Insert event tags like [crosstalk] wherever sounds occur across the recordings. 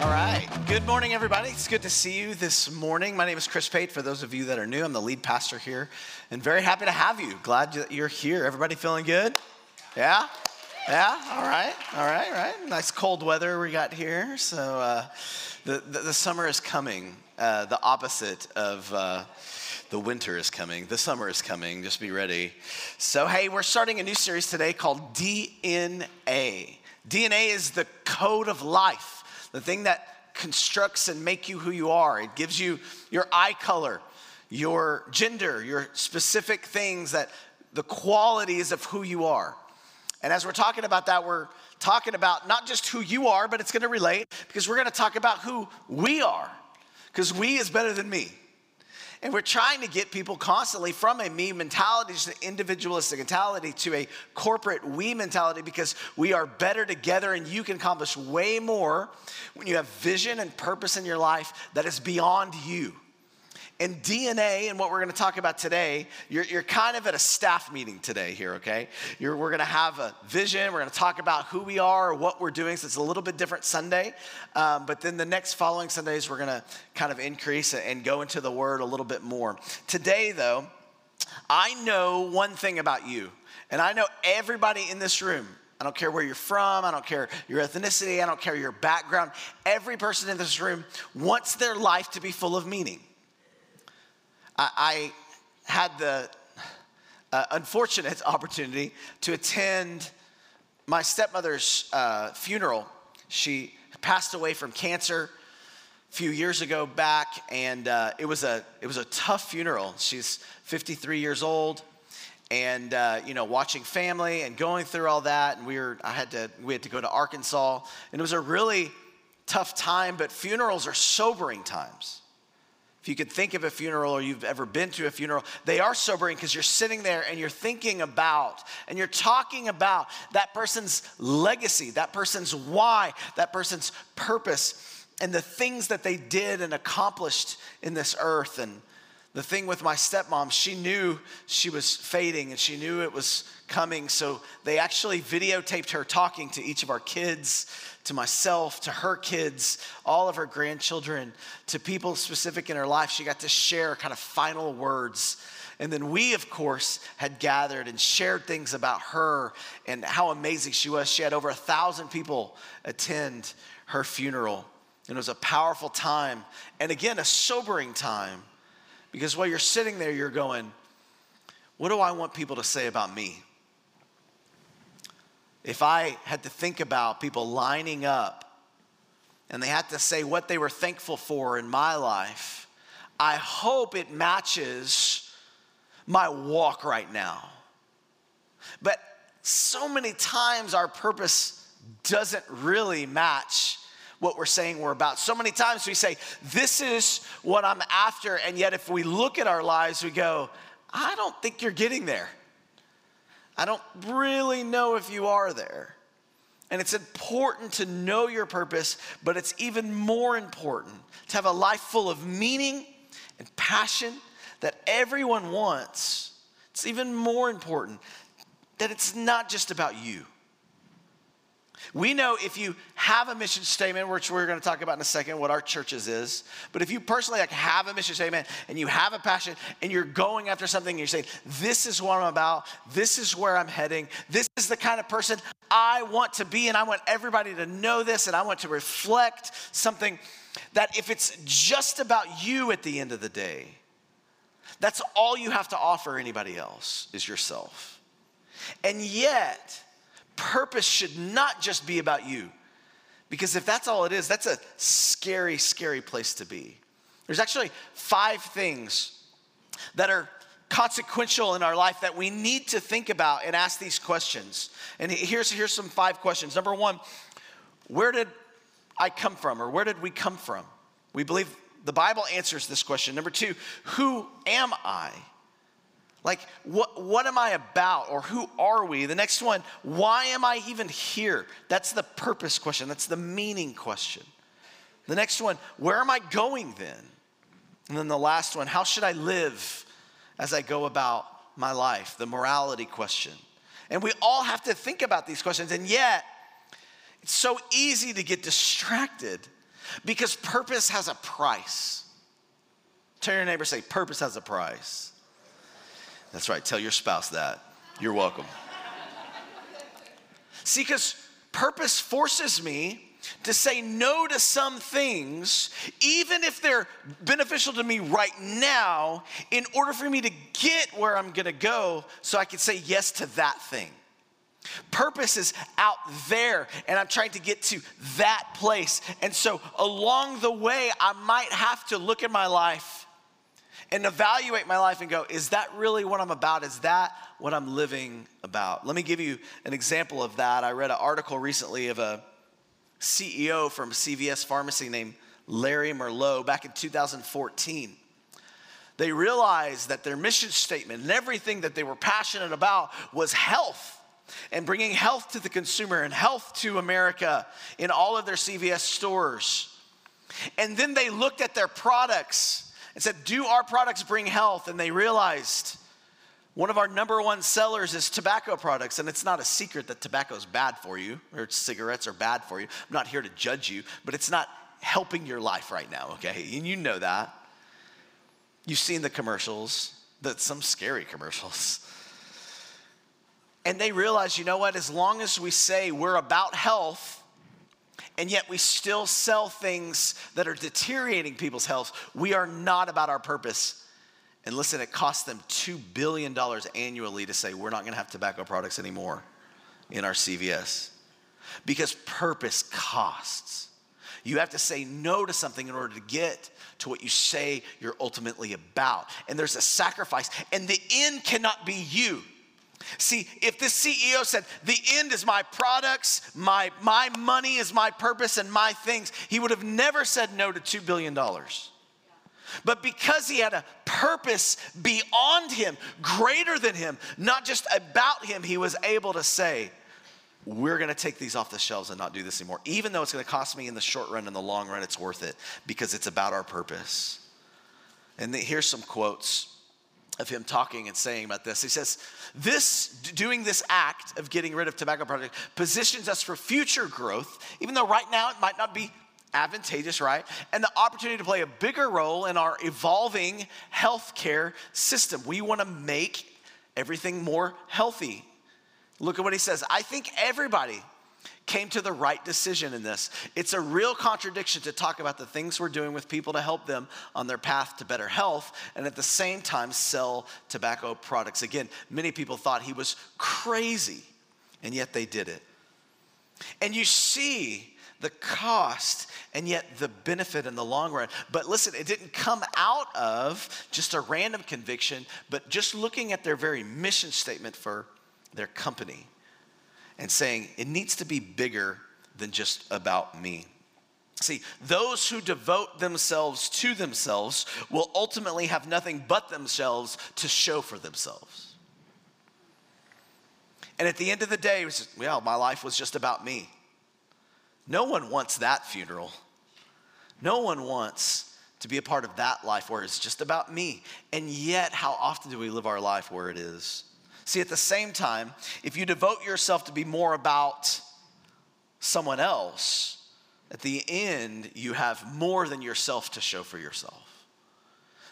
All right. Good morning, everybody. It's good to see you this morning. My name is Chris Pate. For those of you that are new, I'm the lead pastor here and very happy to have you. Glad that you're here. Everybody feeling good? Yeah? Yeah? All right. All right. Right. Nice cold weather we got here. So uh, the, the, the, summer is coming, uh, the opposite of. Uh, the winter is coming, the summer is coming, just be ready. So, hey, we're starting a new series today called DNA. DNA is the code of life, the thing that constructs and make you who you are. It gives you your eye color, your gender, your specific things that the qualities of who you are. And as we're talking about that, we're talking about not just who you are, but it's going to relate because we're going to talk about who we are. Because we is better than me. And we're trying to get people constantly from a me mentality to an individualistic mentality to a corporate we mentality because we are better together and you can accomplish way more when you have vision and purpose in your life that is beyond you. And DNA and what we're going to talk about today, you're, you're kind of at a staff meeting today here, okay? You're, we're going to have a vision. We're going to talk about who we are, what we're doing. So it's a little bit different Sunday. Um, but then the next following Sundays, we're going to kind of increase and go into the word a little bit more. Today, though, I know one thing about you, and I know everybody in this room. I don't care where you're from. I don't care your ethnicity. I don't care your background. Every person in this room wants their life to be full of meaning. I, I had the uh, unfortunate [laughs] opportunity to attend my stepmother's uh, funeral. She passed away from cancer a few years ago back, and uh, it was a it was a tough funeral. She's 53 years old, and uh, you know, watching family and going through all that. And we were I had to we had to go to Arkansas, and it was a really tough time. But funerals are sobering times. If you could think of a funeral or you've ever been to a funeral, they are sobering because you're sitting there and you're thinking about and you're talking about that person's legacy, that person's why, that person's purpose, and the things that they did and accomplished in this earth. And the thing with my stepmom, she knew she was fading and she knew it was coming. So they actually videotaped her talking to each of our kids to myself, to her kids, all of her grandchildren, to people specific in her life. She got to share kind of final words. And then we, of course, had gathered and shared things about her and how amazing she was. She had over a thousand people attend her funeral. And it was a powerful time. And again, a sobering time because while you're sitting there, you're going, What do I want people to say about me? If I had to think about people lining up and they had to say what they were thankful for in my life, I hope it matches my walk right now. But so many times our purpose doesn't really match what we're saying we're about. So many times we say, This is what I'm after. And yet, if we look at our lives, we go, I don't think you're getting there. I don't really know if you are there. And it's important to know your purpose, but it's even more important to have a life full of meaning and passion that everyone wants. It's even more important that it's not just about you. We know if you have a mission statement, which we're going to talk about in a second, what our churches is, but if you personally like have a mission statement and you have a passion and you're going after something and you're saying, this is what I'm about, this is where I'm heading, this is the kind of person I want to be, and I want everybody to know this, and I want to reflect something that if it's just about you at the end of the day, that's all you have to offer anybody else is yourself. And yet, purpose should not just be about you. Because if that's all it is, that's a scary, scary place to be. There's actually five things that are consequential in our life that we need to think about and ask these questions. And here's, here's some five questions. Number one, where did I come from or where did we come from? We believe the Bible answers this question. Number two, who am I? Like, what, what am I about or who are we? The next one, why am I even here? That's the purpose question, that's the meaning question. The next one, where am I going then? And then the last one, how should I live as I go about my life? The morality question. And we all have to think about these questions, and yet, it's so easy to get distracted Because purpose has a price. Tell your neighbor, say, purpose has a price. That's right, tell your spouse that. You're welcome. See, because purpose forces me to say no to some things, even if they're beneficial to me right now, in order for me to get where I'm gonna go, so I can say yes to that thing. Purpose is out there, and I'm trying to get to that place. And so, along the way, I might have to look at my life and evaluate my life and go, is that really what I'm about? Is that what I'm living about? Let me give you an example of that. I read an article recently of a CEO from CVS Pharmacy named Larry Merlo back in 2014. They realized that their mission statement and everything that they were passionate about was health and bringing health to the consumer and health to America in all of their CVS stores. And then they looked at their products and said, Do our products bring health? And they realized one of our number one sellers is tobacco products, and it's not a secret that tobacco is bad for you, or cigarettes are bad for you. I'm not here to judge you, but it's not helping your life right now, okay? And you know that. You've seen the commercials, that some scary commercials. And they realize, you know what, as long as we say we're about health, and yet we still sell things that are deteriorating people's health, we are not about our purpose and listen, it costs them $2 billion annually to say we're not gonna have tobacco products anymore in our CVS because purpose costs. You have to say no to something in order to get to what you say you're ultimately about. And there's a sacrifice, and the end cannot be you. See, if this CEO said, the end is my products, my, my money is my purpose, and my things, he would have never said no to $2 billion. But because he had a purpose beyond him, greater than him, not just about him, he was able to say, We're gonna take these off the shelves and not do this anymore. Even though it's gonna cost me in the short run and the long run, it's worth it because it's about our purpose. And here's some quotes of him talking and saying about this. He says, This, doing this act of getting rid of tobacco products, positions us for future growth, even though right now it might not be advantageous, right? And the opportunity to play a bigger role in our evolving healthcare system. We want to make everything more healthy. Look at what he says. I think everybody came to the right decision in this. It's a real contradiction to talk about the things we're doing with people to help them on their path to better health and at the same time sell tobacco products. Again, many people thought he was crazy, and yet they did it. And you see the cost and yet the benefit in the long run. But listen, it didn't come out of just a random conviction, but just looking at their very mission statement for their company and saying it needs to be bigger than just about me. See, those who devote themselves to themselves will ultimately have nothing but themselves to show for themselves. And at the end of the day, well, my life was just about me. No one wants that funeral. No one wants to be a part of that life where it's just about me. And yet, how often do we live our life where it is? See, at the same time, if you devote yourself to be more about someone else, at the end, you have more than yourself to show for yourself.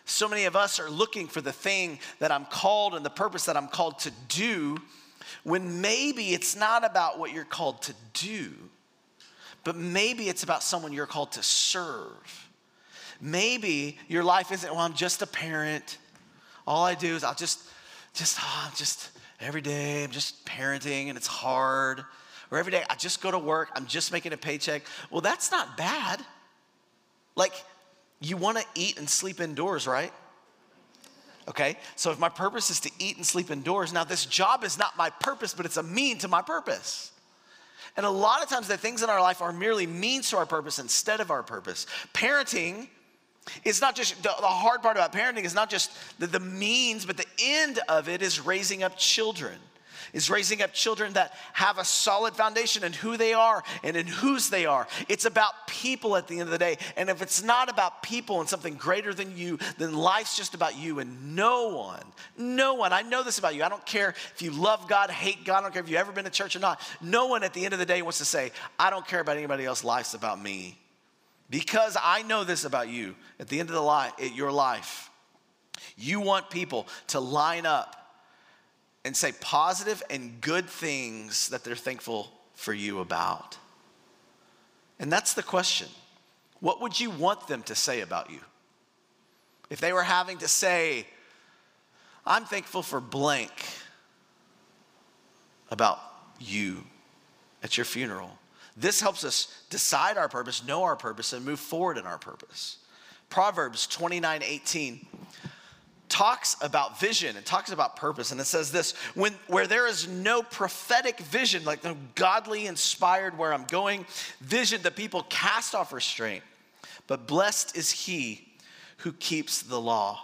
So many of us are looking for the thing that I'm called and the purpose that I'm called to do when maybe it's not about what you're called to do but maybe it's about someone you're called to serve. Maybe your life isn't, well, I'm just a parent. All I do is I'll just, just, oh, just every day I'm just parenting and it's hard. Or every day I just go to work, I'm just making a paycheck. Well, that's not bad. Like, you wanna eat and sleep indoors, right? Okay, so if my purpose is to eat and sleep indoors, now this job is not my purpose, but it's a mean to my purpose. And a lot of times, the things in our life are merely means to our purpose instead of our purpose. Parenting is not just the, the hard part about parenting is not just the, the means, but the end of it is raising up children is raising up children that have a solid foundation in who they are and in whose they are. It's about people at the end of the day. And if it's not about people and something greater than you, then life's just about you and no one, no one, I know this about you. I don't care if you love God, hate God, I don't care if you've ever been to church or not. No one at the end of the day wants to say, I don't care about anybody else, life's about me. Because I know this about you, at the end of the life, your life, you want people to line up and say positive and good things that they're thankful for you about. And that's the question. What would you want them to say about you? If they were having to say, I'm thankful for blank about you at your funeral. This helps us decide our purpose, know our purpose, and move forward in our purpose. Proverbs 29 18 talks about vision and talks about purpose and it says this when where there is no prophetic vision like no godly inspired where i'm going vision the people cast off restraint but blessed is he who keeps the law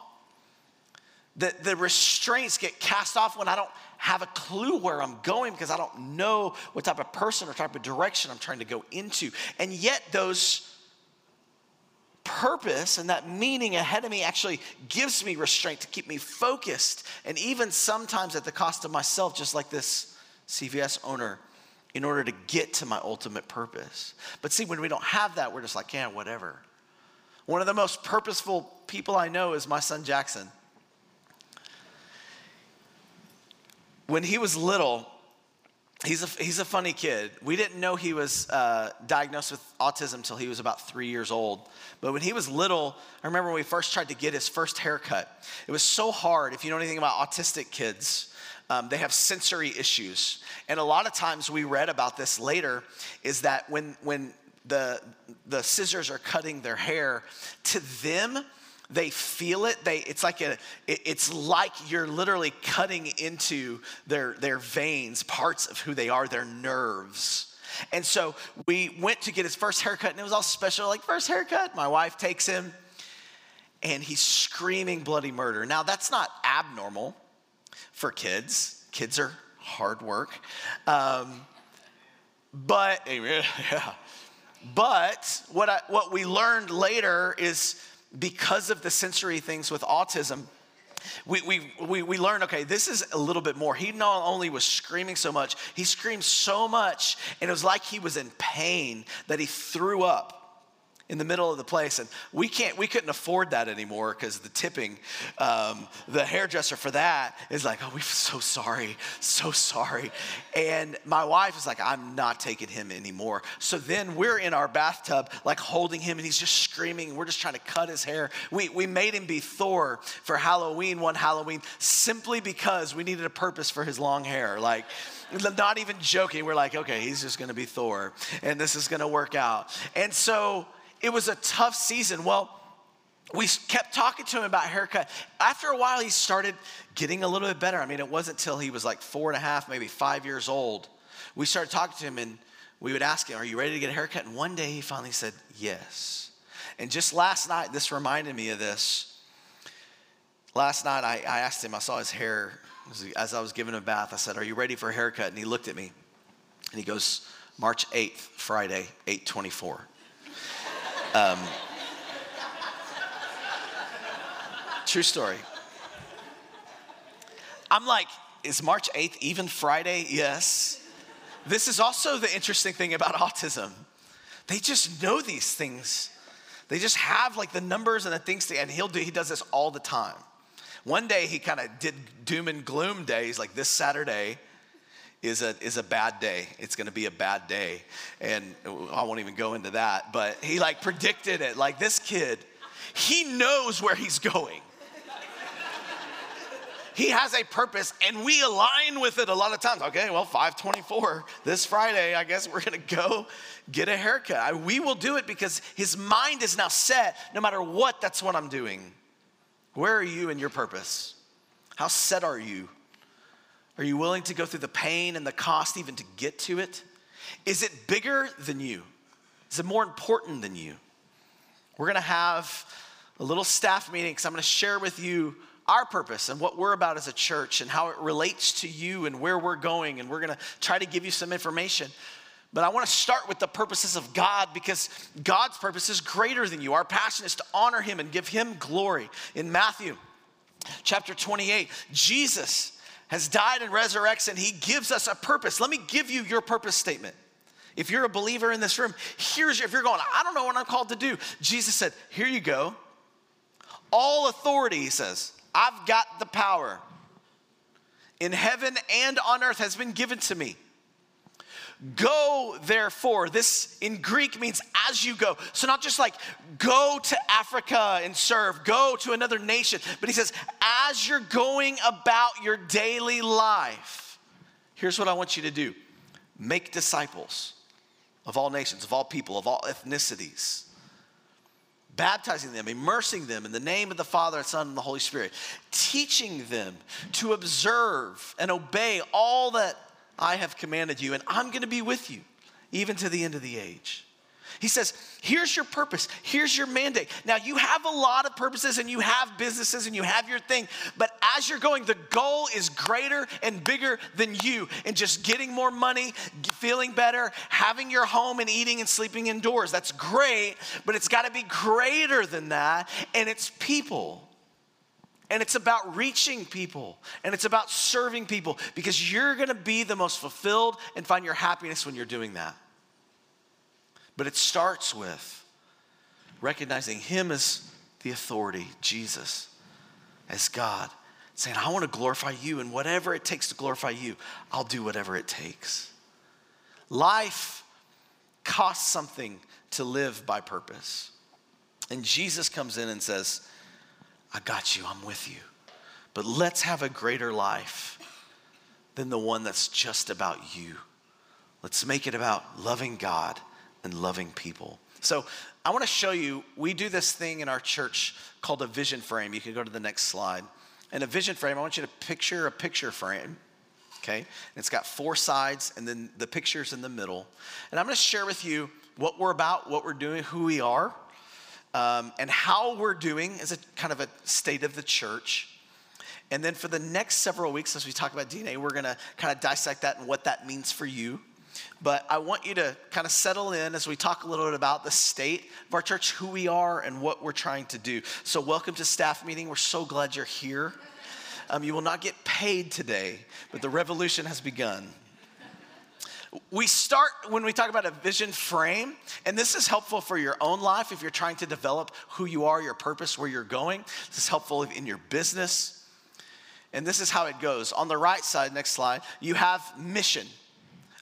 the, the restraints get cast off when i don't have a clue where i'm going because i don't know what type of person or type of direction i'm trying to go into. And yet those purpose and that meaning ahead of me actually gives me restraint to keep me focused. And even sometimes at the cost of myself just like this cvs owner in order to get to my ultimate purpose. But see when we don't have that we're just like yeah whatever. One of the most purposeful people i know is my son jackson when he was little he's a, he's a funny kid. We didn't know he was uh, diagnosed with autism until he was about three years old. But when he was little, I remember when we first tried to get his first haircut. It was so hard. If you know anything about autistic kids, um, they have sensory issues. And a lot of times we read about this later is that when, when the, the scissors are cutting their hair, to them, they feel it they it's like a it's like you're literally cutting into their their veins parts of who they are their nerves. And so we went to get his first haircut and it was all special like first haircut. My wife takes him and he's screaming bloody murder. Now that's not abnormal for kids. Kids are hard work. Um, but [laughs] yeah. But what I, what we learned later is because of the sensory things with autism, we, we, we, we learned okay, this is a little bit more. He not only was screaming so much, he screamed so much, and it was like he was in pain that he threw up in the middle of the place and we can't we couldn't afford that anymore because the tipping um, the hairdresser for that is like oh we're so sorry so sorry. And my wife is like i'm not taking him anymore. So then we're in our bathtub like holding him and he's just screaming we're just trying to cut his hair. We, we made him be thor for halloween one halloween simply because we needed a purpose for his long hair. Like not even joking. We're like okay he's just going to be thor and this is going to work out. And so it was a tough season. Well, we kept talking to him about haircut. After a while, he started getting a little bit better. I mean, it wasn't until he was like four and a half, maybe five years old. We started talking to him and we would ask him, Are you ready to get a haircut? And one day he finally said, Yes. And just last night, this reminded me of this. Last night, I, I asked him, I saw his hair as I was giving him a bath. I said, Are you ready for a haircut? And he looked at me and he goes, March 8th, Friday, 824. Um, true story. I'm like, is March 8th even Friday? Yes. This is also the interesting thing about autism. They just know these things. They just have like the numbers and the things, to, and he'll do, he does this all the time. One day he kind of did doom and gloom days, like this Saturday is a, is a bad day. It's gonna be a bad day. And I won't even go into that, but he like predicted it. Like this kid, he knows where he's going. he has a purpose and we align with it a lot of times. Okay, well, 524 this Friday, I guess we're gonna go get a haircut. We will do it because his mind is now set. No matter what, that's what I'm doing. Where are you in your purpose? How set are you? Are you willing to go through the pain and the cost even to get to it? Is it bigger than you? Is it more important than you? We're gonna have a little staff meeting because I'm gonna share with you our purpose and what we're about as a church and how it relates to you and where we're going. And we're gonna try to give you some information. But I wanna start with the purposes of God because God's purpose is greater than you. Our passion is to honor Him and give Him glory. In Matthew chapter 28, Jesus has died and resurrects, and he gives us a purpose. Let me give you your purpose statement. If you're a believer in this room, here's if you're going, I don't know what I'm called to do. Jesus said, Here you go. All authority, he says, I've got the power in heaven and on earth has been given to me. Go, therefore. This in Greek means as you go. So, not just like go to Africa and serve, go to another nation, but he says, as you're going about your daily life, here's what I want you to do make disciples of all nations, of all people, of all ethnicities, baptizing them, immersing them in the name of the Father, and Son, and the Holy Spirit, teaching them to observe and obey all that I have commanded you, and I'm going to be with you even to the end of the age. He says, Here's your purpose. Here's your mandate. Now, you have a lot of purposes and you have businesses and you have your thing, but as you're going, the goal is greater and bigger than you and just getting more money, feeling better, having your home and eating and sleeping indoors. That's great, but it's got to be greater than that, and it's people. And it's about reaching people and it's about serving people because you're gonna be the most fulfilled and find your happiness when you're doing that. But it starts with recognizing Him as the authority, Jesus, as God, saying, I wanna glorify you, and whatever it takes to glorify you, I'll do whatever it takes. Life costs something to live by purpose. And Jesus comes in and says, I got you, I'm with you. But let's have a greater life than the one that's just about you. Let's make it about loving God and loving people. So, I want to show you, we do this thing in our church called a vision frame. You can go to the next slide. And a vision frame, I want you to picture a picture frame, okay? And it's got four sides, and then the picture's in the middle. And I'm going to share with you what we're about, what we're doing, who we are um, and how we're doing as a kind of a state of the church. And then for the next several weeks, as we talk about DNA, we're gonna kind of dissect that and what that means for you. But I want you to kind of settle in as we talk a little bit about the state of our church, who we are, and what we're trying to do. So, welcome to staff meeting. We're so glad you're here. Um, you will not get paid today, but the revolution has begun. We start when we talk about a vision frame, and this is helpful for your own life if you're trying to develop who you are, your purpose, where you're going. This is helpful in your business. And this is how it goes. On the right side, next slide, you have mission.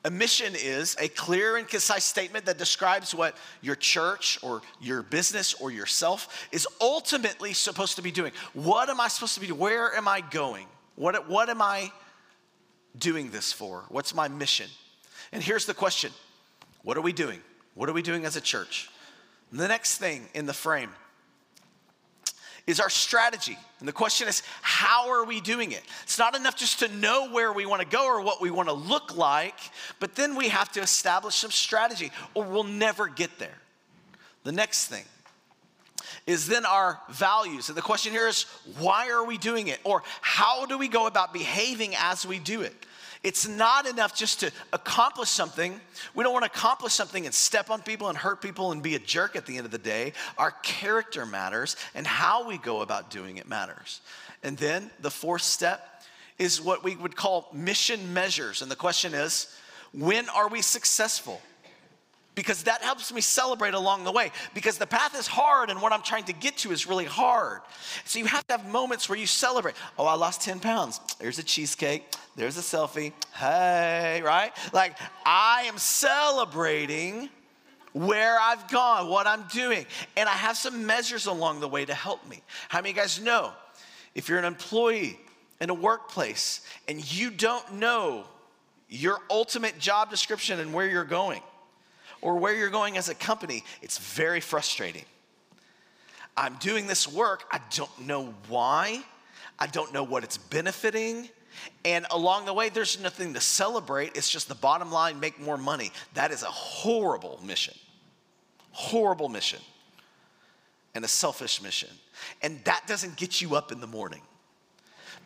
A mission is a clear and concise statement that describes what your church or your business or yourself is ultimately supposed to be doing. What am I supposed to be doing? Where am I going? What, what am I doing this for? What's my mission? And here's the question What are we doing? What are we doing as a church? And the next thing in the frame is our strategy. And the question is, how are we doing it? It's not enough just to know where we want to go or what we want to look like, but then we have to establish some strategy or we'll never get there. The next thing is then our values. And the question here is, why are we doing it? Or how do we go about behaving as we do it? It's not enough just to accomplish something. We don't want to accomplish something and step on people and hurt people and be a jerk at the end of the day. Our character matters and how we go about doing it matters. And then the fourth step is what we would call mission measures. And the question is, when are we successful? Because that helps me celebrate along the way because the path is hard and what I'm trying to get to is really hard. So you have to have moments where you celebrate. Oh, I lost 10 pounds. There's a cheesecake. There's a selfie. Hey, right? Like I am celebrating where I've gone, what I'm doing. And I have some measures along the way to help me. How many of you guys know if you're an employee in a workplace and you don't know your ultimate job description and where you're going? Or where you're going as a company, it's very frustrating. I'm doing this work, I don't know why, I don't know what it's benefiting. And along the way, there's nothing to celebrate. It's just the bottom line make more money. That is a horrible mission. Horrible mission. And a selfish mission. And that doesn't get you up in the morning.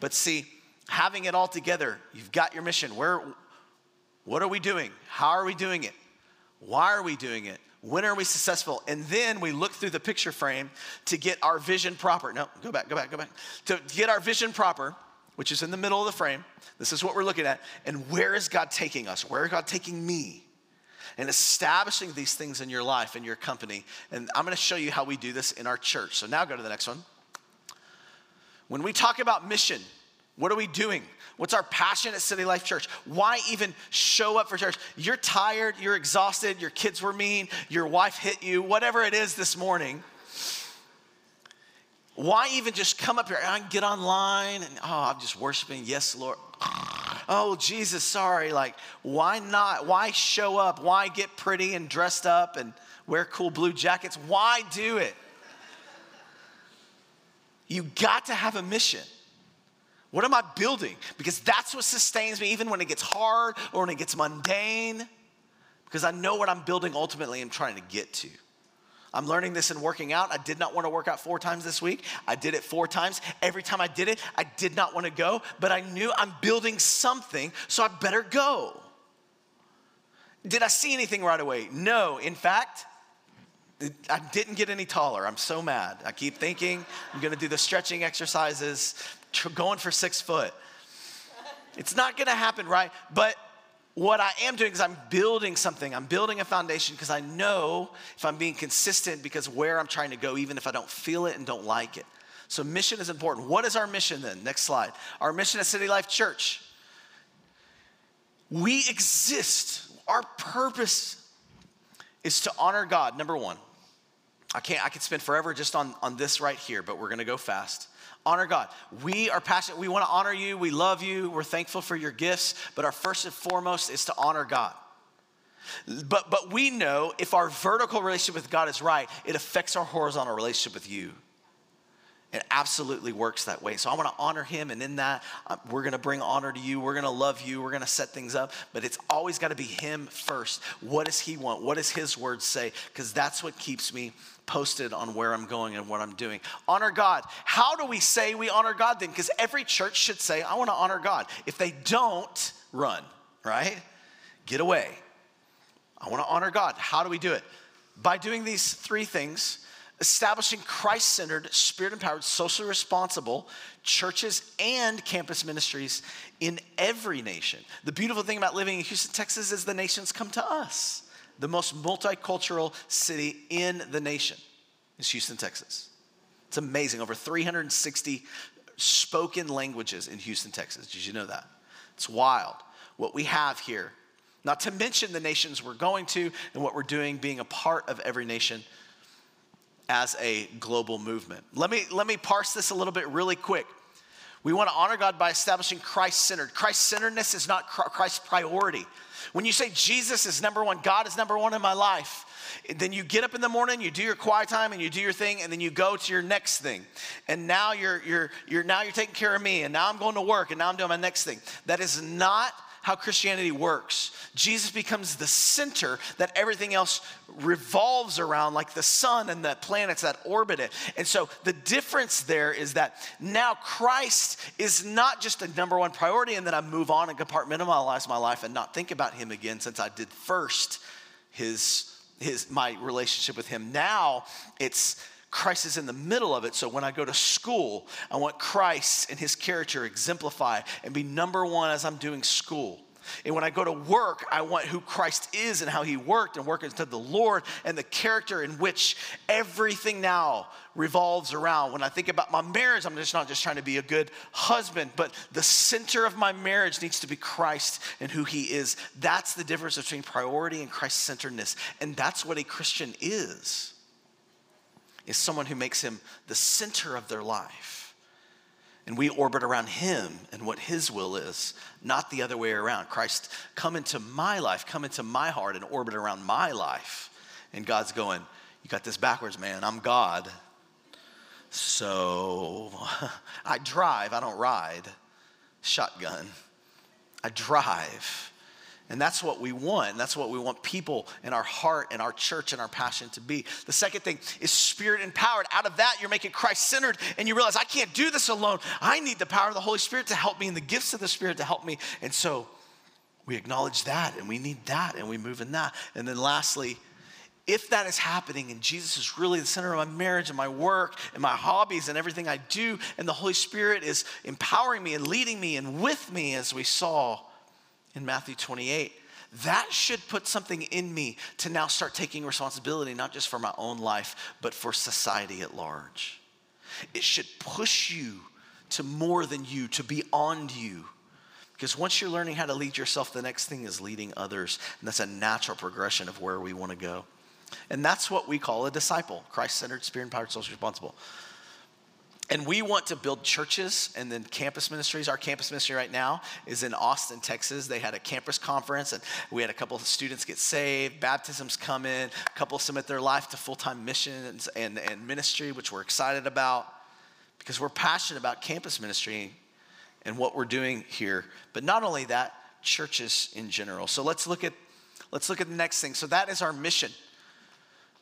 But see, having it all together, you've got your mission. Where, what are we doing? How are we doing it? Why are we doing it? When are we successful? And then we look through the picture frame to get our vision proper. No, go back, go back, go back. To get our vision proper, which is in the middle of the frame. This is what we're looking at. And where is God taking us? Where is God taking me? and establishing these things in your life and your company. And I'm going to show you how we do this in our church. So now go to the next one. When we talk about mission, what are we doing? What's our passion at City Life Church? Why even show up for church? You're tired, you're exhausted, your kids were mean, your wife hit you, whatever it is this morning. Why even just come up here? Can get online and, oh, I'm just worshiping. Yes, Lord. Oh, Jesus, sorry. Like, why not? Why show up? Why get pretty and dressed up and wear cool blue jackets? Why do it? You got to have a mission. What am I building? Because that's what sustains me even when it gets hard or when it gets mundane. Because I know what I'm building ultimately and trying to get to. I'm learning this in working out. I did not want to work out four times this week. I did it four times. Every time I did it, I did not want to go, but I knew I'm building something, so I better go. Did I see anything right away? No. In fact, I didn't get any taller. I'm so mad. I keep thinking I'm going to do the stretching exercises, going for six foot. It's not going to happen, right? But what I am doing is I'm building something. I'm building a foundation because I know if I'm being consistent because where I'm trying to go, even if I don't feel it and don't like it. So, mission is important. What is our mission then? Next slide. Our mission at City Life Church. We exist. Our purpose is to honor God, number one. I can't, I could spend forever just on, on this right here, but we're gonna go fast. Honor God. We are passionate, we wanna honor you, we love you, we're thankful for your gifts, but our first and foremost is to honor God. But, but we know if our vertical relationship with God is right, it affects our horizontal relationship with you. It absolutely works that way. So I want to honor him, and in that, uh, we're going to bring honor to you. We're going to love you. We're going to set things up, but it's always got to be him first. What does he want? What does his word say? Because that's what keeps me posted on where I'm going and what I'm doing. Honor God. How do we say we honor God then? Because every church should say, I want to honor God. If they don't, run, right? Get away. I want to honor God. How do we do it? By doing these three things establishing Christ centered, spirit empowered, socially responsible churches and campus ministries in every nation. The beautiful thing about living in Houston, Texas is the nations come to us. The most multicultural city in the nation is Houston, Texas. It's amazing. Over 360 spoken languages in Houston, Texas. Did you know that? It's wild what we have here. Not to mention the nations we're going to and what we're doing, being a part of every nation as a global movement. Let me, let me parse this a little bit really quick. We want to honor God by establishing Christ centered. Christ centeredness is not Christ's priority. When you say Jesus is number one, God is number one in my life, then you get up in the morning, you do your quiet time, and you do your thing, and then you go to your next thing. And now you're, you're, you're now you're taking care of me, and now I'm going to work, and now I'm doing my next thing. That is not how Christianity works. Jesus becomes the center that everything else revolves around, like the sun and the planets that orbit it. And so the difference there is that now Christ is not just a number one priority, and then I move on and compartmentalize my life and not think about him again since I did first his his my relationship with him. Now it's Christ is in the middle of it. So when I go to school, I want Christ and his character exemplify and be number one as I'm doing school. And when I go to work, I want who Christ is and how he worked and working to the Lord and the character in which everything now revolves around. When I think about my marriage, I'm just not just trying to be a good husband, but the center of my marriage needs to be Christ and who he is. That's the difference between priority and Christ centeredness. And that's what a Christian is is someone who makes him the center of their life. And we orbit around him and what his will is, not the other way around. Christ, come into my life, come into my heart and orbit around my life. And God's going, You got this backwards, man. I'm God. So [laughs] I drive, I don't ride. Shotgun. I drive. And that's what we want. That's what we want people in our heart and our church and our passion to be. The second thing is spirit empowered. Out of that, you're making Christ centered and you realize I can't do this alone. I need the power of the Holy Spirit to help me and the gifts of the Spirit to help me. And so we acknowledge that and we need that and we move in that. And then lastly, if that is happening and Jesus is really the center of my marriage and my work and my hobbies and everything I do, and the Holy Spirit is empowering me and leading me and with me, as we saw in Matthew 28, that should put something in me to now start taking responsibility, not just for my own life, but for society at large. It should push you to more than you, to beyond you. Because once you're learning how to lead yourself, the next thing is leading others. And that's a natural progression of where we want to go. And that's what we call a disciple Christ centered, spirit empowered, social responsible. And we want to build churches and then campus ministries. Our campus ministry right now is in Austin, Texas. They had a campus conference and we had a couple of students get saved, baptisms come in, a couple submit their life to full time missions and, and ministry, which we're excited about because we're passionate about campus ministry and what we're doing here. But not only that, churches in general. So let's look at let's look at the next thing. So that is our mission.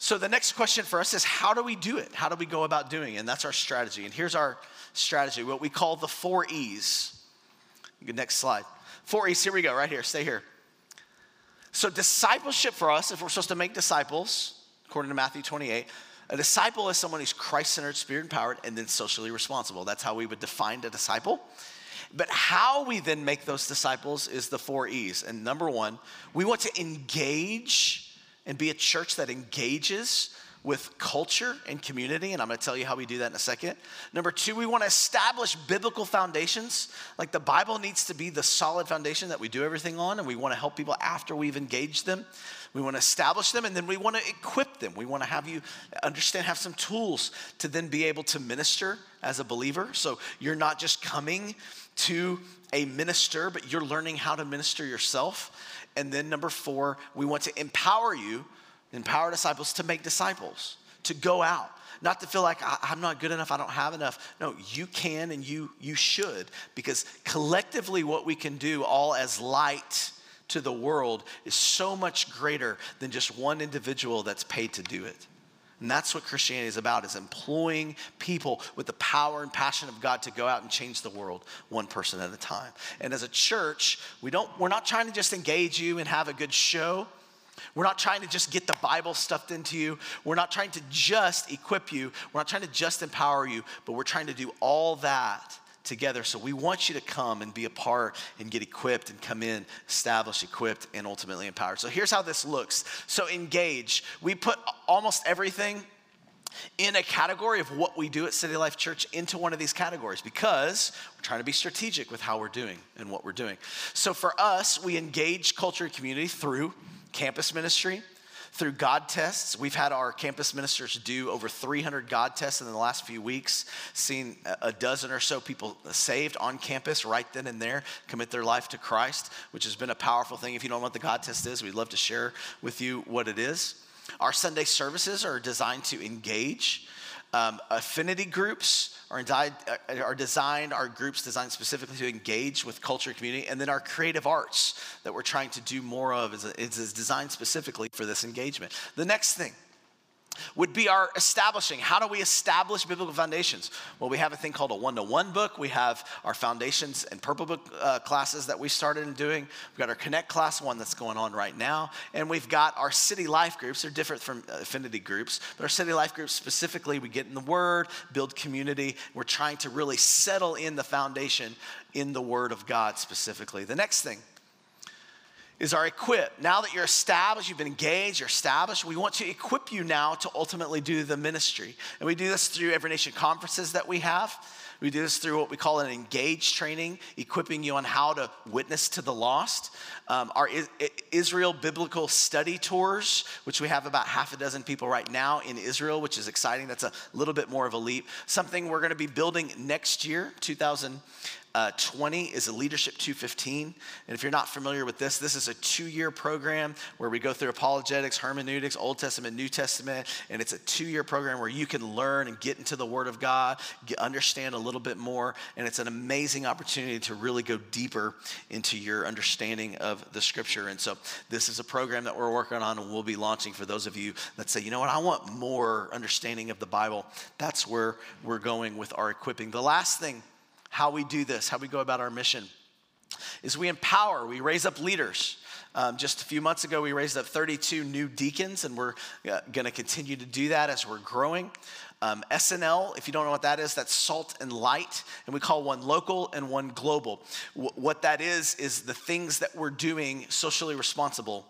So the next question for us is how do we do it? How do we go about doing it? And that's our strategy. And here's our strategy, what we call the four E's. Next slide. Four E's, here we go, right here, stay here. So discipleship for us, if we're supposed to make disciples, according to Matthew 28, a disciple is someone who's Christ centered, spirit empowered, and then socially responsible. That's how we would define a disciple. But how we then make those disciples is the four E's. And number one, we want to engage and be a church that engages with culture and community, and I'm gonna tell you how we do that in a second. Number two, we wanna establish biblical foundations. Like the Bible needs to be the solid foundation that we do everything on, and we wanna help people after we've engaged them. We wanna establish them, and then we wanna equip them. We wanna have you understand, have some tools to then be able to minister as a believer. So you're not just coming to a minister, but you're learning how to minister yourself. And then number four, we want to empower you, empower disciples to make disciples, to go out. Not to feel like I'm not good enough, I don't have enough. No, you can and you you should because collectively what we can do all as light to the world is so much greater than just one individual that's paid to do it. And that's what Christianity is about, is employing people with the power and passion of God to go out and change the world one person at a time. And as a church, we don't, we're not trying to just engage you and have a good show. We're not trying to just get the Bible stuffed into you. We're not trying to just equip you. We're not trying to just empower you, but we're trying to do all that together. So we want you to come and be a part and get equipped and come in, established, equipped, and ultimately empowered. So here's how this looks. So engage. We put almost everything in a category of what we do at City Life Church into one of these categories because we're trying to be strategic with how we're doing and what we're doing. So for us, we engage culture and community through campus ministry, through God tests. We've had our campus ministers do over 300 God tests in the last few weeks, seen a dozen or so people saved on campus right then and there, commit their life to Christ, which has been a powerful thing. If you don't know what the God test is, we'd love to share with you what it is. Our Sunday services are designed to engage. Um, affinity groups are, uh, are designed, our groups designed specifically to engage with culture and community. And then our creative arts that we're trying to do more of is, is designed specifically for this engagement. The next thing would be our establishing. How do we establish biblical foundations? Well, we have a thing called a one to one book. We have our foundations and purple book uh, classes that we started in doing. We've got our Connect class, one that's going on right now. And we've got our city life groups. They're different from affinity groups, but our city life groups specifically, we get in the Word, build community. We're trying to really settle in the foundation in the Word of God specifically. The next thing is our equip. Now that you're established, you've been engaged, you're established, we want to equip you now to ultimately do the ministry. And we do this through every nation conferences that we have. We do this through what we call an engaged training, equipping you on how to witness to the lost. Um, our Israel biblical study tours, which we have about half a dozen people right now in Israel, which is exciting. That's a little bit more of a leap. Something we're going to be building next year, 2000. Uh, 20 is a Leadership 215. And if you're not familiar with this, this is a two year program where we go through apologetics, hermeneutics, Old Testament, New Testament. And it's a two year program where you can learn and get into the Word of God, get, understand a little bit more. And it's an amazing opportunity to really go deeper into your understanding of the Scripture. And so this is a program that we're working on and we'll be launching for those of you that say, you know what, I want more understanding of the Bible. That's where we're going with our equipping. The last thing how we do this, how we go about our mission, is we empower, we raise up leaders. Um, just a few months ago, we raised up 32 new deacons, and we're uh, going to continue to do that as we're growing. Um, SNL, if you don't know what that is, that's salt and light, and we call one local and one global. W- what that is, is the things that we're doing socially responsible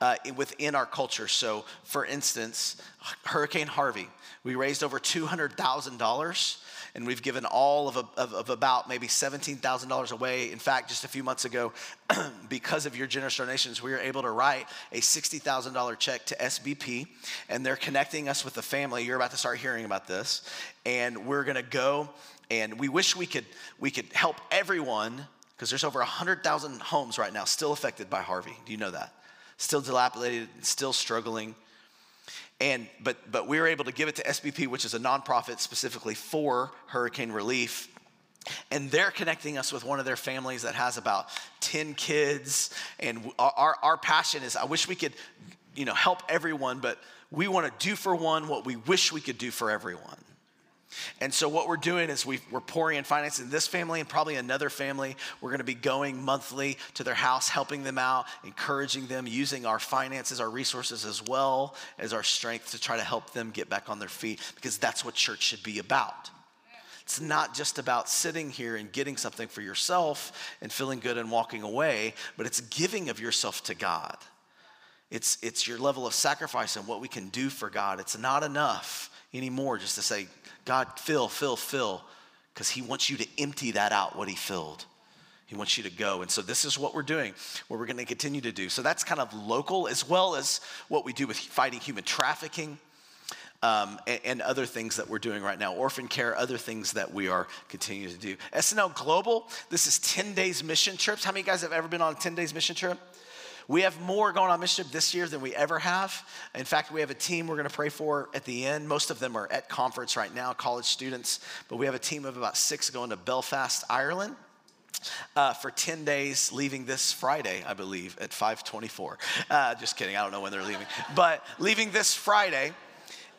uh, within our culture. So, for instance, Hurricane Harvey, we raised over $200,000 and we've given all of, a, of, of about maybe $17,000 away. In fact, just a few months ago, [clears throat] because of your generous donations, we were able to write a $60,000 check to SBP, and they're connecting us with the family. You're about to start hearing about this, and we're gonna go, and we wish we could, we could help everyone because there's over 100,000 homes right now still affected by Harvey. Do you know that? Still dilapidated, still struggling. And, but, but we were able to give it to SBP, which is a nonprofit specifically for hurricane relief. And they're connecting us with one of their families that has about 10 kids. And our, our passion is I wish we could, you know, help everyone, but we want to do for one what we wish we could do for everyone. And so, what we're doing is we are pouring in finance in this family and probably another family. We're going to be going monthly to their house, helping them out, encouraging them, using our finances, our resources, as well as our strength to try to help them get back on their feet because that's what church should be about. It's not just about sitting here and getting something for yourself and feeling good and walking away, but it's giving of yourself to God. It's, it's your level of sacrifice and what we can do for God. It's not enough anymore just to say, God, fill, fill, fill, because He wants you to empty that out, what He filled. He wants you to go. And so this is what we're doing, what we're going to continue to do. So that's kind of local, as well as what we do with fighting human trafficking. Um, and, and, other things that we're doing right now, orphan care, other things that we are continuing to do. SNL Global, this is 10 days mission trips. How many guys have ever been on a 10 days mission trip? We have more going on mission this year than we ever have. In fact, we have a team we're going to pray for at the end. Most of them are at conference right now, college students, but we have a team of about six going to Belfast, Ireland. Uh, for 10 days leaving this friday i believe at 524 uh, just kidding i don't know when they're leaving but leaving this friday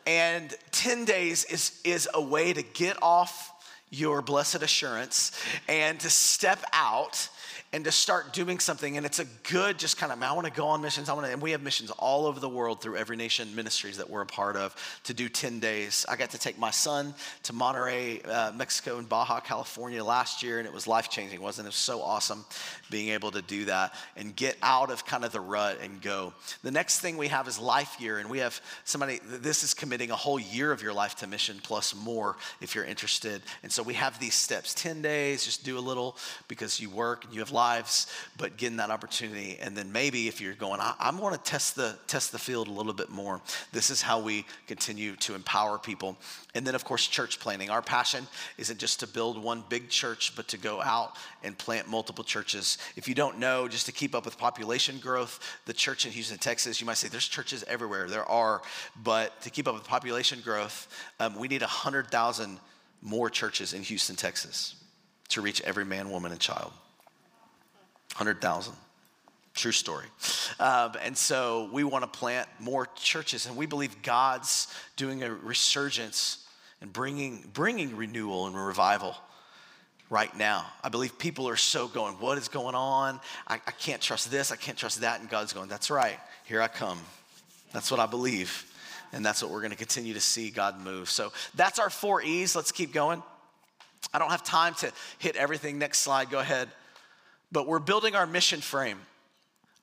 and 10 days is, is a way to get off your blessed assurance and to step out and to start doing something. And it's a good, just kind of, I want to go on missions. I want to, and we have missions all over the world through Every Nation Ministries that we're a part of to do 10 days. I got to take my son to Monterrey, uh, Mexico, and Baja, California last year, and it was life changing, wasn't it? It was so awesome being able to do that and get out of kind of the rut and go. The next thing we have is Life Year, and we have somebody, this is committing a whole year of your life to mission plus more if you're interested. And so we have these steps 10 days, just do a little because you work and you have life lives, but getting that opportunity. And then maybe if you're going, I, I want to test the, test the field a little bit more, this is how we continue to empower people. And then, of course, church planting. Our passion isn't just to build one big church, but to go out and plant multiple churches. If you don't know, just to keep up with population growth, the church in Houston, Texas, you might say there's churches everywhere. There are, but to keep up with population growth, um, we need 100,000 more churches in Houston, Texas to reach every man, woman, and child. 100,000. True story. Um, and so we want to plant more churches, and we believe God's doing a resurgence and bringing, bringing renewal and revival right now. I believe people are so going, What is going on? I, I can't trust this, I can't trust that. And God's going, That's right, here I come. That's what I believe. And that's what we're going to continue to see God move. So that's our four E's. Let's keep going. I don't have time to hit everything. Next slide, go ahead but we're building our mission frame.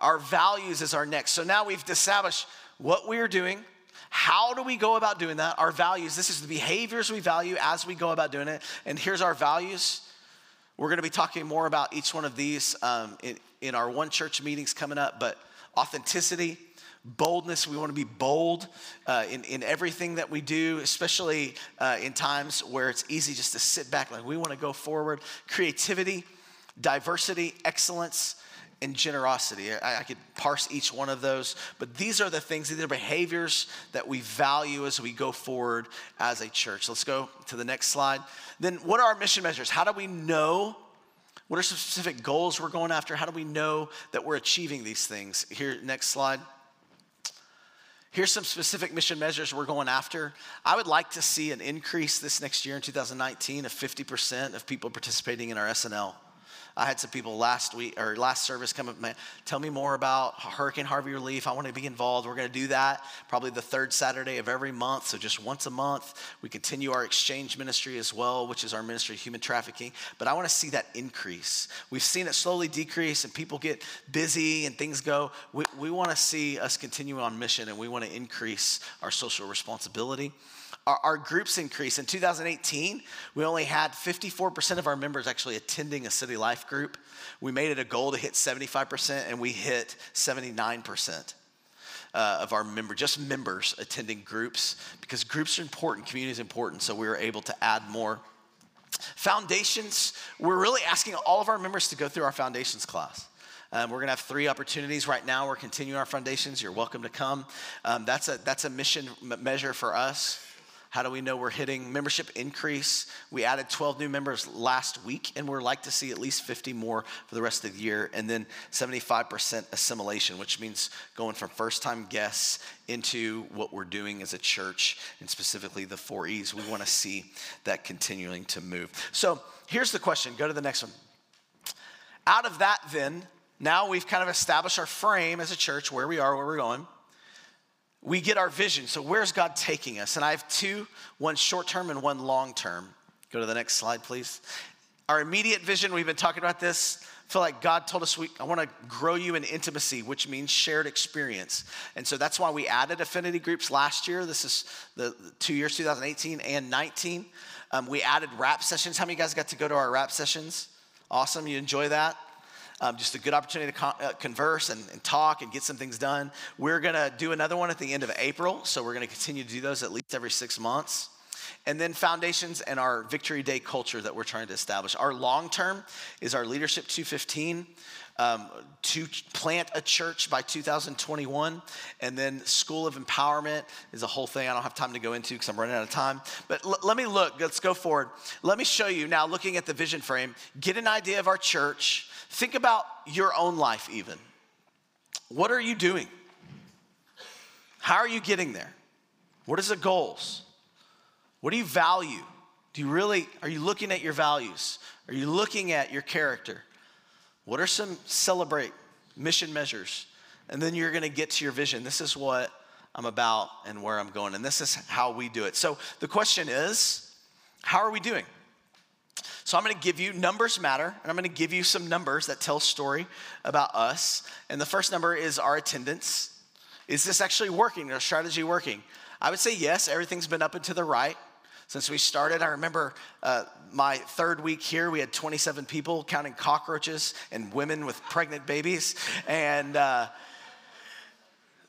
Our values is our next. So now we've established what we are doing. How do we go about doing that? Our values. This is the behaviors we value as we go about doing it. And here's our values. We're going to be talking more about each one of these um, in, in our one church meetings coming up, but authenticity, boldness. We want to be bold uh, in, in everything that we do, especially uh, in times where it's easy just to sit back. Like we want to go forward. Creativity diversity, excellence, and generosity. I, I, could parse each one of those, but these are the things, these are behaviors that we value as we go forward as a church. Let's go to the next slide. Then, what are our mission measures? How do we know? What are some specific goals we're going after? How do we know that we're achieving these things? Here, next slide. Here's some specific mission measures we're going after. I would like to see an increase this next year in 2019 of 50% of people participating in our SNL. I had some people last week or last service come up, man, tell me more about Hurricane Harvey relief. I want to be involved. We're going to do that probably the third Saturday of every month. So just once a month, we continue our exchange ministry as well, which is our ministry of human trafficking. But I want to see that increase. We've seen it slowly decrease and people get busy and things go. We, we want to see us continue on mission and we want to increase our social responsibility our, our, groups increase. In 2018, we only had 54% of our members actually attending a city life group. We made it a goal to hit 75%, and we hit 79%. Uh, of our member, just members attending groups, because groups are important, community is important, so we were able to add more. Foundations, we're really asking all of our members to go through our foundations class. Um, we're going to have three opportunities right now. We're continuing our foundations. You're welcome to come. Um, that's, a, that's a mission measure for us. How do we know we're hitting membership increase? We added 12 new members last week, and we're like to see at least 50 more for the rest of the year. And then 75% assimilation, which means going from first time guests into what we're doing as a church, and specifically the four E's. We want to see that continuing to move. So here's the question go to the next one. Out of that, then, now we've kind of established our frame as a church, where we are, where we're going we get our vision. So, where's God taking us? And I have two one short term and one long term. Go to the next slide, please. Our immediate vision, we've been talking about this. I feel like God told us, we, I want to grow you in intimacy, which means shared experience. And so that's why we added affinity groups last year. This is the, two years, 2018 and 19. Um, we added rap sessions. How many of you guys got to go to our rap sessions? Awesome. You enjoy that? Um, just a good opportunity to con- uh, converse and, and, talk and get some things done. We're going to do another one at the end of April, so we're going to continue to do those at least every six months. And then foundations and our Victory Day culture that we're trying to establish. Our long term is our Leadership 215. Um, to plant a church by 2021. And then School of Empowerment is a whole thing I don't have time to go into because I'm running out of time. But l- let me look, let's go forward. Let me show you now, looking at the vision frame, get an idea of our church, Think about your own life, even. What are you doing? How are you getting there? What is the goals? What do you value? Do you really, are you looking at your values? Are you looking at your character? What are some celebrate mission measures? And then you're gonna get to your vision. This is what I'm about and where I'm going. And this is how we do it. So the question is, how are we doing? So I'm going to give you numbers matter, and I'm going to give you some numbers that tell story about us. And the first number is our attendance. Is this actually working? Our strategy working? I would say yes. Everything's been up and to the right since we started. I remember uh, my third week here, we had 27 people counting cockroaches and women with pregnant babies, and. Uh,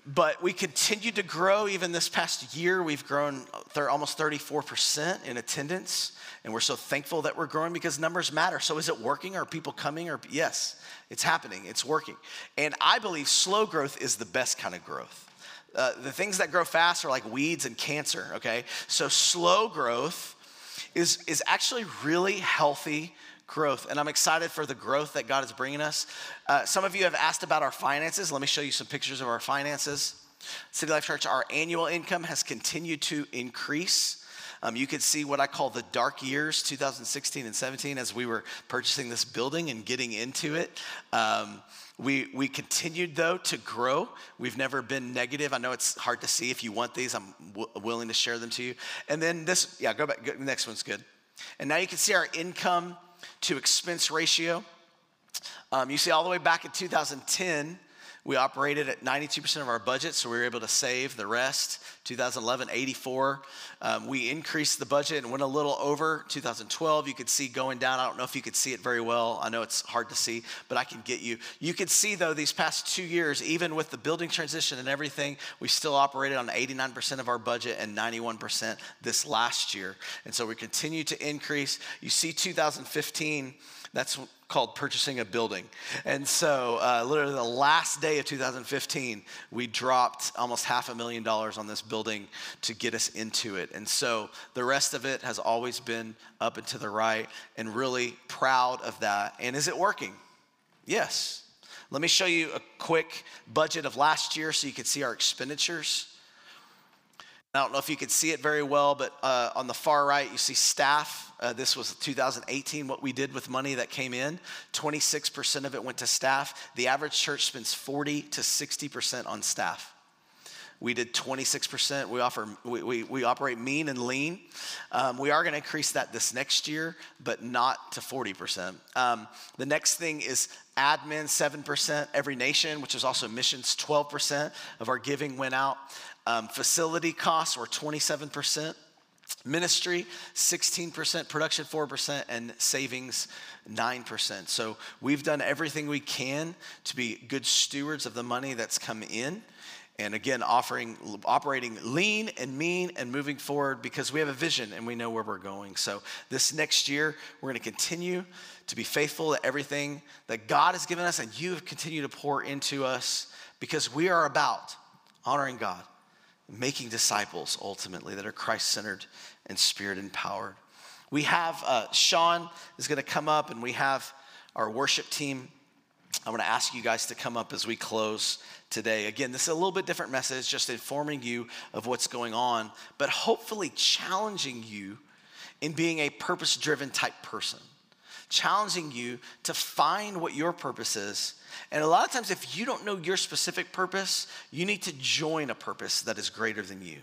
but we continued to grow even this past year. We've grown th- almost 34% in attendance. And we're so thankful that we're growing because numbers matter. So is it working? Are people coming? Or yes, it's happening. It's working. And I believe slow growth is the best kind of growth. Uh, the things that grow fast are like weeds and cancer, okay? So slow growth is, is actually really healthy growth. And I'm excited for the growth that God is bringing us. Uh, some of you have asked about our finances. Let me show you some pictures of our finances. City Life Church, our annual income has continued to increase. Um, you could see what I call the dark years, 2016 and 17, as we were purchasing this building and getting into it. Um, we, we continued though to grow. We've never been negative. I know it's hard to see. If you want these, I'm w- willing to share them to you. And then this, yeah, go back. Go, next one's good. And now you can see our income to expense ratio. Um, you see all the way back in 2010, we operated at 92% of our budget, so we were able to save the rest. 2011, 84. Um, we increased the budget and went a little over. 2012, you could see going down. I don't know if you could see it very well. I know it's hard to see, but I can get you. You could see, though, these past two years, even with the building transition and everything, we still operated on 89% of our budget and 91% this last year. And so we continue to increase. You see 2015 that's called purchasing a building. And so, uh, literally, the last day of 2015, we dropped almost half a million dollars on this building to get us into it. And so, the rest of it has always been up and to the right, and really proud of that. And is it working? Yes. Let me show you a quick budget of last year so you can see our expenditures. I don't know if you could see it very well, but uh, on the far right, you see staff. Uh, this was 2018, what we did with money that came in. 26% of it went to staff. The average church spends 40 to 60% on staff. We did 26%. We offer, we, we, we operate mean and lean. Um, we are going to increase that this next year, but not to 40%. Um, the next thing is admin, 7%. Every nation, which is also missions, 12% of our giving went out. Um, facility costs were 27%. Ministry, 16%, production, 4%, and savings, 9%. So we've done everything we can to be good stewards of the money that's come in. And again, offering, operating lean and mean and moving forward because we have a vision and we know where we're going. So this next year, we're going to continue to be faithful to everything that God has given us and you have continued to pour into us because we are about honoring God making disciples ultimately that are Christ centered and spirit empowered. We have uh, Sean is going to come up, and we have our worship team. I want to ask you guys to come up as we close today. Again, this is a little bit different message, just informing you of what's going on, but hopefully challenging you in being a purpose driven type person, challenging you to find what your purpose is and a lot of times, if you don't know your specific purpose, you need to join a purpose that is greater than you.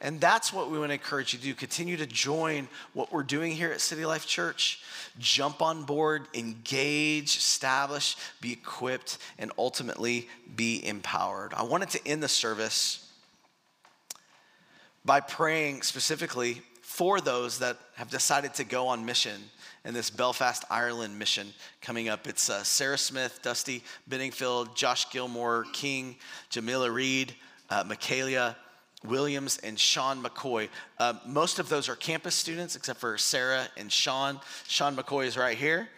And that's what we want to encourage you to do. Continue to join what we're doing here at City Life Church. Jump on board, engage, establish, be equipped, and ultimately be empowered. I wanted to end the service by praying specifically for those that have decided to go on mission and this Belfast, Ireland mission coming up. It's uh, Sarah Smith, Dusty Benningfield, Josh Gilmore, King, Jamila Reed, uh, Michaela Williams, and Sean McCoy. Uh, most of those are campus students, except for Sarah and Sean. Sean McCoy is right here,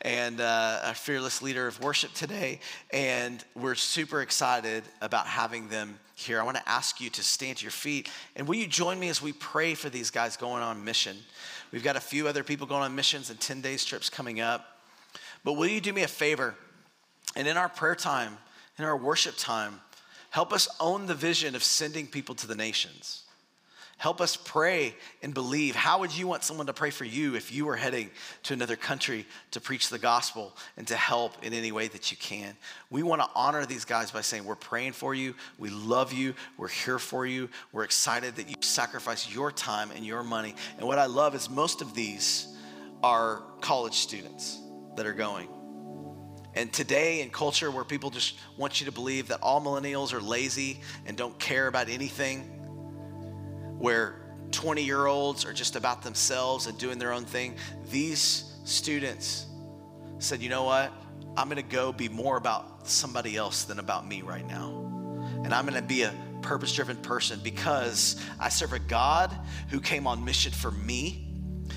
and uh, a fearless leader of worship today. And we're super excited about having them here. I want to ask you to stand to your feet, and will you join me as we pray for these guys going on mission? We've got a few other people going on missions and 10 days trips coming up. But will you do me a favor? And in our prayer time, in our worship time, help us own the vision of sending people to the nations. Help us pray and believe. How would you want someone to pray for you if you were heading to another country to preach the gospel and to help in any way that you can? We want to honor these guys by saying, We're praying for you. We love you. We're here for you. We're excited that you sacrifice your time and your money. And what I love is most of these are college students that are going. And today, in culture where people just want you to believe that all millennials are lazy and don't care about anything, where 20 year olds are just about themselves and doing their own thing. These students said, you know what? I'm going to go be more about somebody else than about me right now. And I'm going to be a purpose driven person because I serve a God who came on mission for me,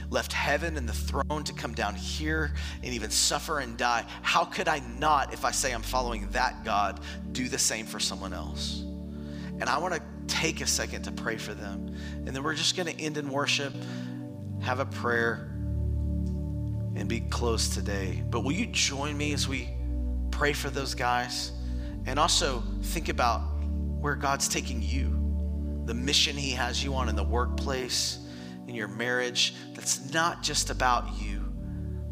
left heaven and the throne to come down here and even suffer and die. How could I not, if I say I'm following that God, do the same for someone else? And I want to take a second to pray for them. And then we're just going to end in worship, have a prayer, and be close today. But will you join me as we pray for those guys? And also think about where God's taking you, the mission He has you on in the workplace, in your marriage, that's not just about you,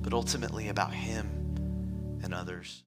but ultimately about Him and others.